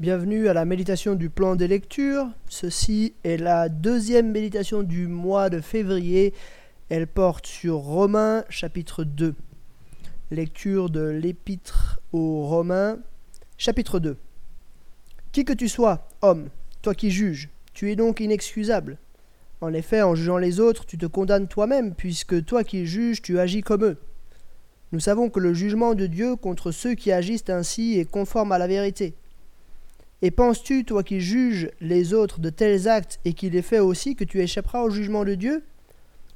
Bienvenue à la méditation du plan des lectures. Ceci est la deuxième méditation du mois de février. Elle porte sur Romains chapitre 2. Lecture de l'épître aux Romains chapitre 2. Qui que tu sois, homme, toi qui juges, tu es donc inexcusable. En effet, en jugeant les autres, tu te condamnes toi-même, puisque toi qui juges, tu agis comme eux. Nous savons que le jugement de Dieu contre ceux qui agissent ainsi est conforme à la vérité. Et penses-tu, toi qui juges les autres de tels actes et qui les fais aussi, que tu échapperas au jugement de Dieu?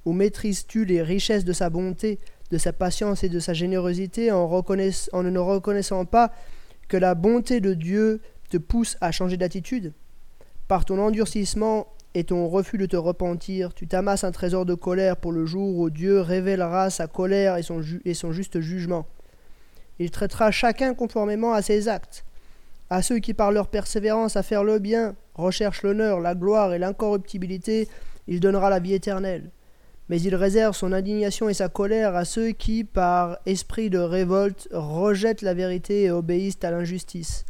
Ou maîtrises-tu les richesses de sa bonté, de sa patience et de sa générosité en, ne reconnaissant pas que la bonté de Dieu te pousse à changer d'attitude? Par ton endurcissement et ton refus de te repentir, tu t'amasses un trésor de colère pour le jour où Dieu révélera sa colère et son juste jugement. Il traitera chacun conformément à ses actes. À ceux qui par leur persévérance à faire le bien recherchent l'honneur, la gloire et l'incorruptibilité, il donnera la vie éternelle. Mais il réserve son indignation et sa colère à ceux qui, par esprit de révolte, rejettent la vérité et obéissent à l'injustice.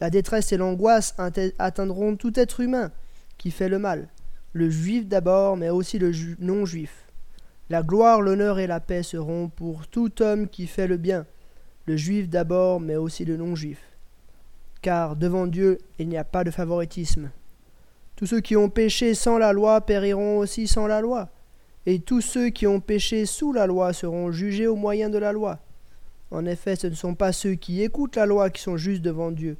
La détresse et l'angoisse atteindront tout être humain qui fait le mal, le juif d'abord, mais aussi le non-juif. La gloire, l'honneur et la paix seront pour tout homme qui fait le bien, le juif d'abord, mais aussi le non-juif car devant Dieu il n'y a pas de favoritisme. Tous ceux qui ont péché sans la loi périront aussi sans la loi, et tous ceux qui ont péché sous la loi seront jugés au moyen de la loi. En effet, ce ne sont pas ceux qui écoutent la loi qui sont justes devant Dieu,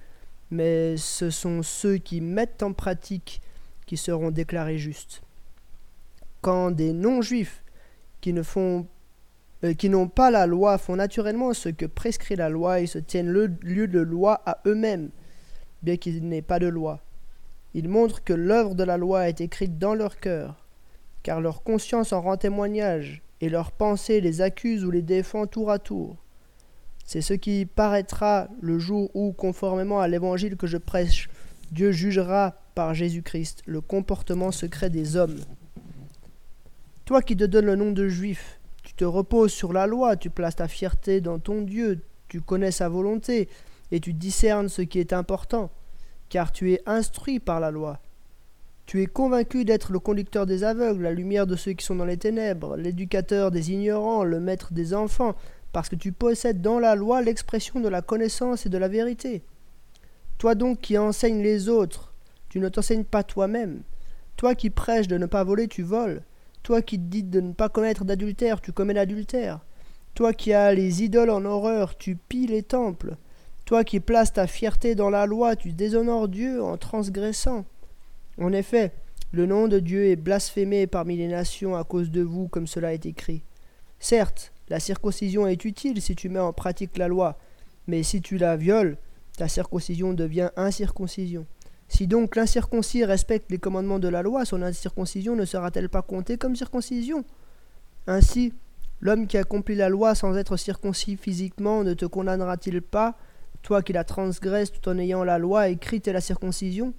mais ce sont ceux qui mettent en pratique qui seront déclarés justes. Quand des non-juifs qui ne font qui n'ont pas la loi font naturellement ce que prescrit la loi et se tiennent le lieu de loi à eux-mêmes, bien qu'il n'ait pas de loi. Ils montrent que l'œuvre de la loi est écrite dans leur cœur, car leur conscience en rend témoignage, et leur pensée les accuse ou les défend tour à tour. C'est ce qui paraîtra le jour où, conformément à l'évangile que je prêche, Dieu jugera par Jésus-Christ le comportement secret des hommes. Toi qui te donnes le nom de juif, tu te reposes sur la loi, tu places ta fierté dans ton Dieu, tu connais sa volonté, et tu discernes ce qui est important, car tu es instruit par la loi. Tu es convaincu d'être le conducteur des aveugles, la lumière de ceux qui sont dans les ténèbres, l'éducateur des ignorants, le maître des enfants, parce que tu possèdes dans la loi l'expression de la connaissance et de la vérité. Toi donc qui enseignes les autres, tu ne t'enseignes pas toi-même. Toi qui prêches de ne pas voler, tu voles. Toi qui dis de ne pas commettre d'adultère, tu commets l'adultère. Toi qui as les idoles en horreur, tu pilles les temples. Toi qui places ta fierté dans la loi, tu déshonores Dieu en transgressant. En effet, le nom de Dieu est blasphémé parmi les nations à cause de vous, comme cela est écrit. Certes, la circoncision est utile si tu mets en pratique la loi, mais si tu la violes, ta circoncision devient incirconcision. Si donc l'incirconcis respecte les commandements de la loi, son incirconcision ne sera-t-elle pas comptée comme circoncision? Ainsi, l'homme qui accomplit la loi sans être circoncis physiquement ne te condamnera-t-il pas, toi qui la transgresses tout en ayant la loi écrite et la circoncision?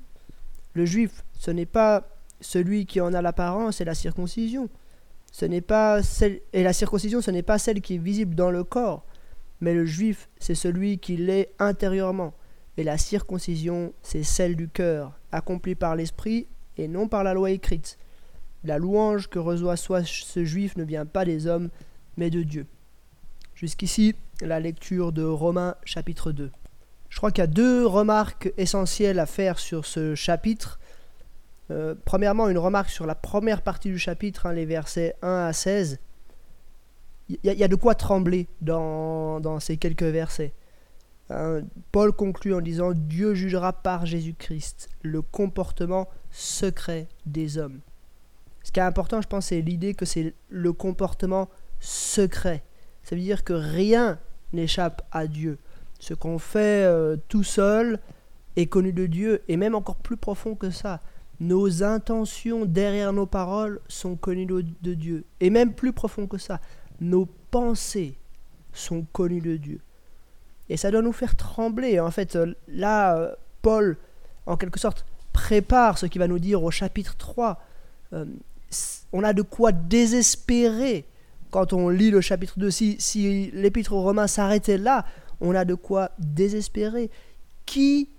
Le juif, ce n'est pas celui qui en a l'apparence et la circoncision. Ce n'est pas celle, et la circoncision, ce n'est pas celle qui est visible dans le corps, mais le juif, c'est celui qui l'est intérieurement et la circoncision, c'est celle du cœur, accomplie par l'esprit et non par la loi écrite. La louange que reçoit soit ce juif ne vient pas des hommes, mais de Dieu. Jusqu'ici, la lecture de Romains chapitre 2. Je crois qu'il y a deux remarques essentielles à faire sur ce chapitre. Euh, premièrement, une remarque sur la première partie du chapitre, hein, les versets 1 à 16. Il y, a de quoi trembler dans ces quelques versets. Hein, Paul conclut en disant Dieu jugera par Jésus-Christ le comportement secret des hommes. Ce qui est important, je pense, c'est l'idée que c'est le comportement secret. Ça veut dire que rien n'échappe à Dieu. Ce qu'on fait euh, tout seul est connu de Dieu, et même encore plus profond que ça. Nos intentions derrière nos paroles sont connues de Dieu. Et même plus profond que ça, nos pensées sont connues de Dieu. Et ça doit nous faire trembler. En fait, euh, là, euh, Paul, en quelque sorte, prépare ce qu'il va nous dire au chapitre 3. Euh, on a de quoi désespérer quand on lit le chapitre 2. Si, l'épître aux Romains s'arrêtait là, on a de quoi désespérer. Qui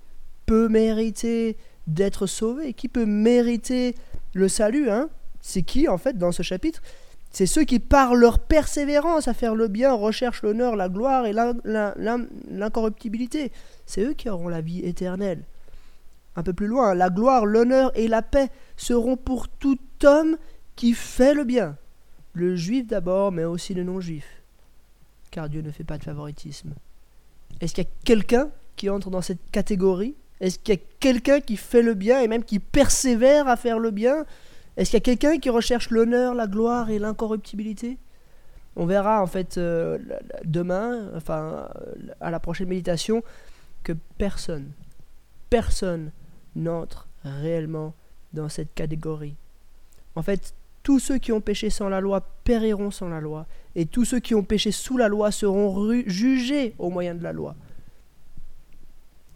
peut mériter d'être sauvé? Qui peut mériter le salut hein? C'est qui en fait dans ce chapitre? C'est ceux qui par leur persévérance à faire le bien recherchent l'honneur, la gloire et l'incorruptibilité. C'est eux qui auront la vie éternelle. Un peu plus loin, la gloire, l'honneur et la paix seront pour tout homme qui fait le bien. Le juif d'abord, mais aussi le non-juif. Car Dieu ne fait pas de favoritisme. Est-ce qu'il y a quelqu'un qui entre dans cette catégorie? Est-ce qu'il y a quelqu'un qui fait le bien et même qui persévère à faire le bien? Est-ce qu'il y a quelqu'un qui recherche l'honneur, la gloire et l'incorruptibilité? On verra en fait euh, demain, enfin à la prochaine méditation, que personne, personne n'entre réellement dans cette catégorie. En fait, tous ceux qui ont péché sans la loi périront sans la loi, et tous ceux qui ont péché sous la loi seront jugés au moyen de la loi.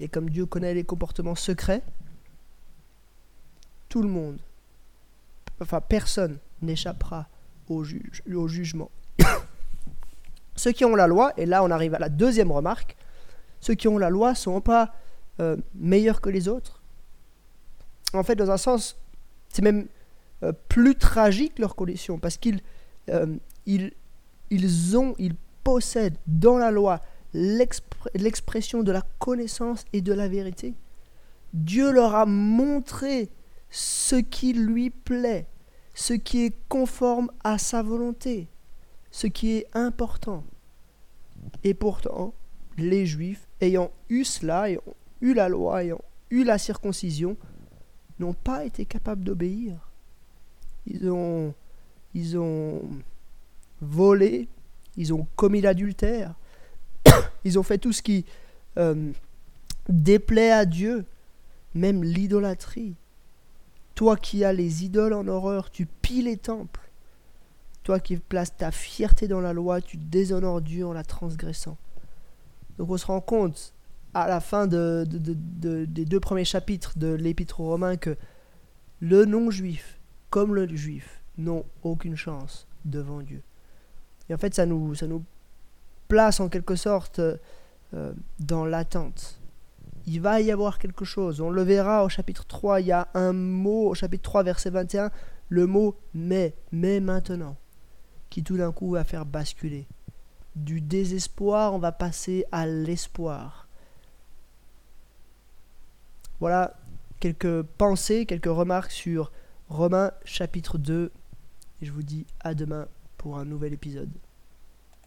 Et comme Dieu connaît les comportements secrets, tout le monde, enfin personne n'échappera au, jugement. ceux qui ont la loi, et là on arrive à la deuxième remarque, ceux qui ont la loi ne sont pas euh, meilleurs que les autres. En fait, dans un sens, c'est même euh, plus tragique leur condition, parce qu'ils euh, ont, ils possèdent dans la loi l'expression de la connaissance et de la vérité. Dieu leur a montré ce qui lui plaît, ce qui est conforme à sa volonté, ce qui est important. Et pourtant, les Juifs, ayant eu cela, ayant eu la loi, ayant eu la circoncision, n'ont pas été capables d'obéir. Ils ont, ils ont volé, ils ont commis l'adultère, ils ont fait tout ce qui euh, déplaît à Dieu, même l'idolâtrie. Toi qui as les idoles en horreur, tu pilles les temples. Toi qui places ta fierté dans la loi, tu déshonores Dieu en la transgressant. Donc on se rend compte à la fin de, des deux premiers chapitres de l'Épître aux Romains que le non-juif comme le juif n'ont aucune chance devant Dieu. Et en fait, ça nous, ça nous place en quelque sorte euh, dans l'attente. Il va y avoir quelque chose. On le verra au chapitre 3, il y a un mot, au chapitre 3, verset 21, le mot mais, mais maintenant, qui tout d'un coup va faire basculer. Du désespoir, on va passer à l'espoir. Voilà quelques pensées, quelques remarques sur Romains chapitre 2. Et je vous dis à demain pour un nouvel épisode.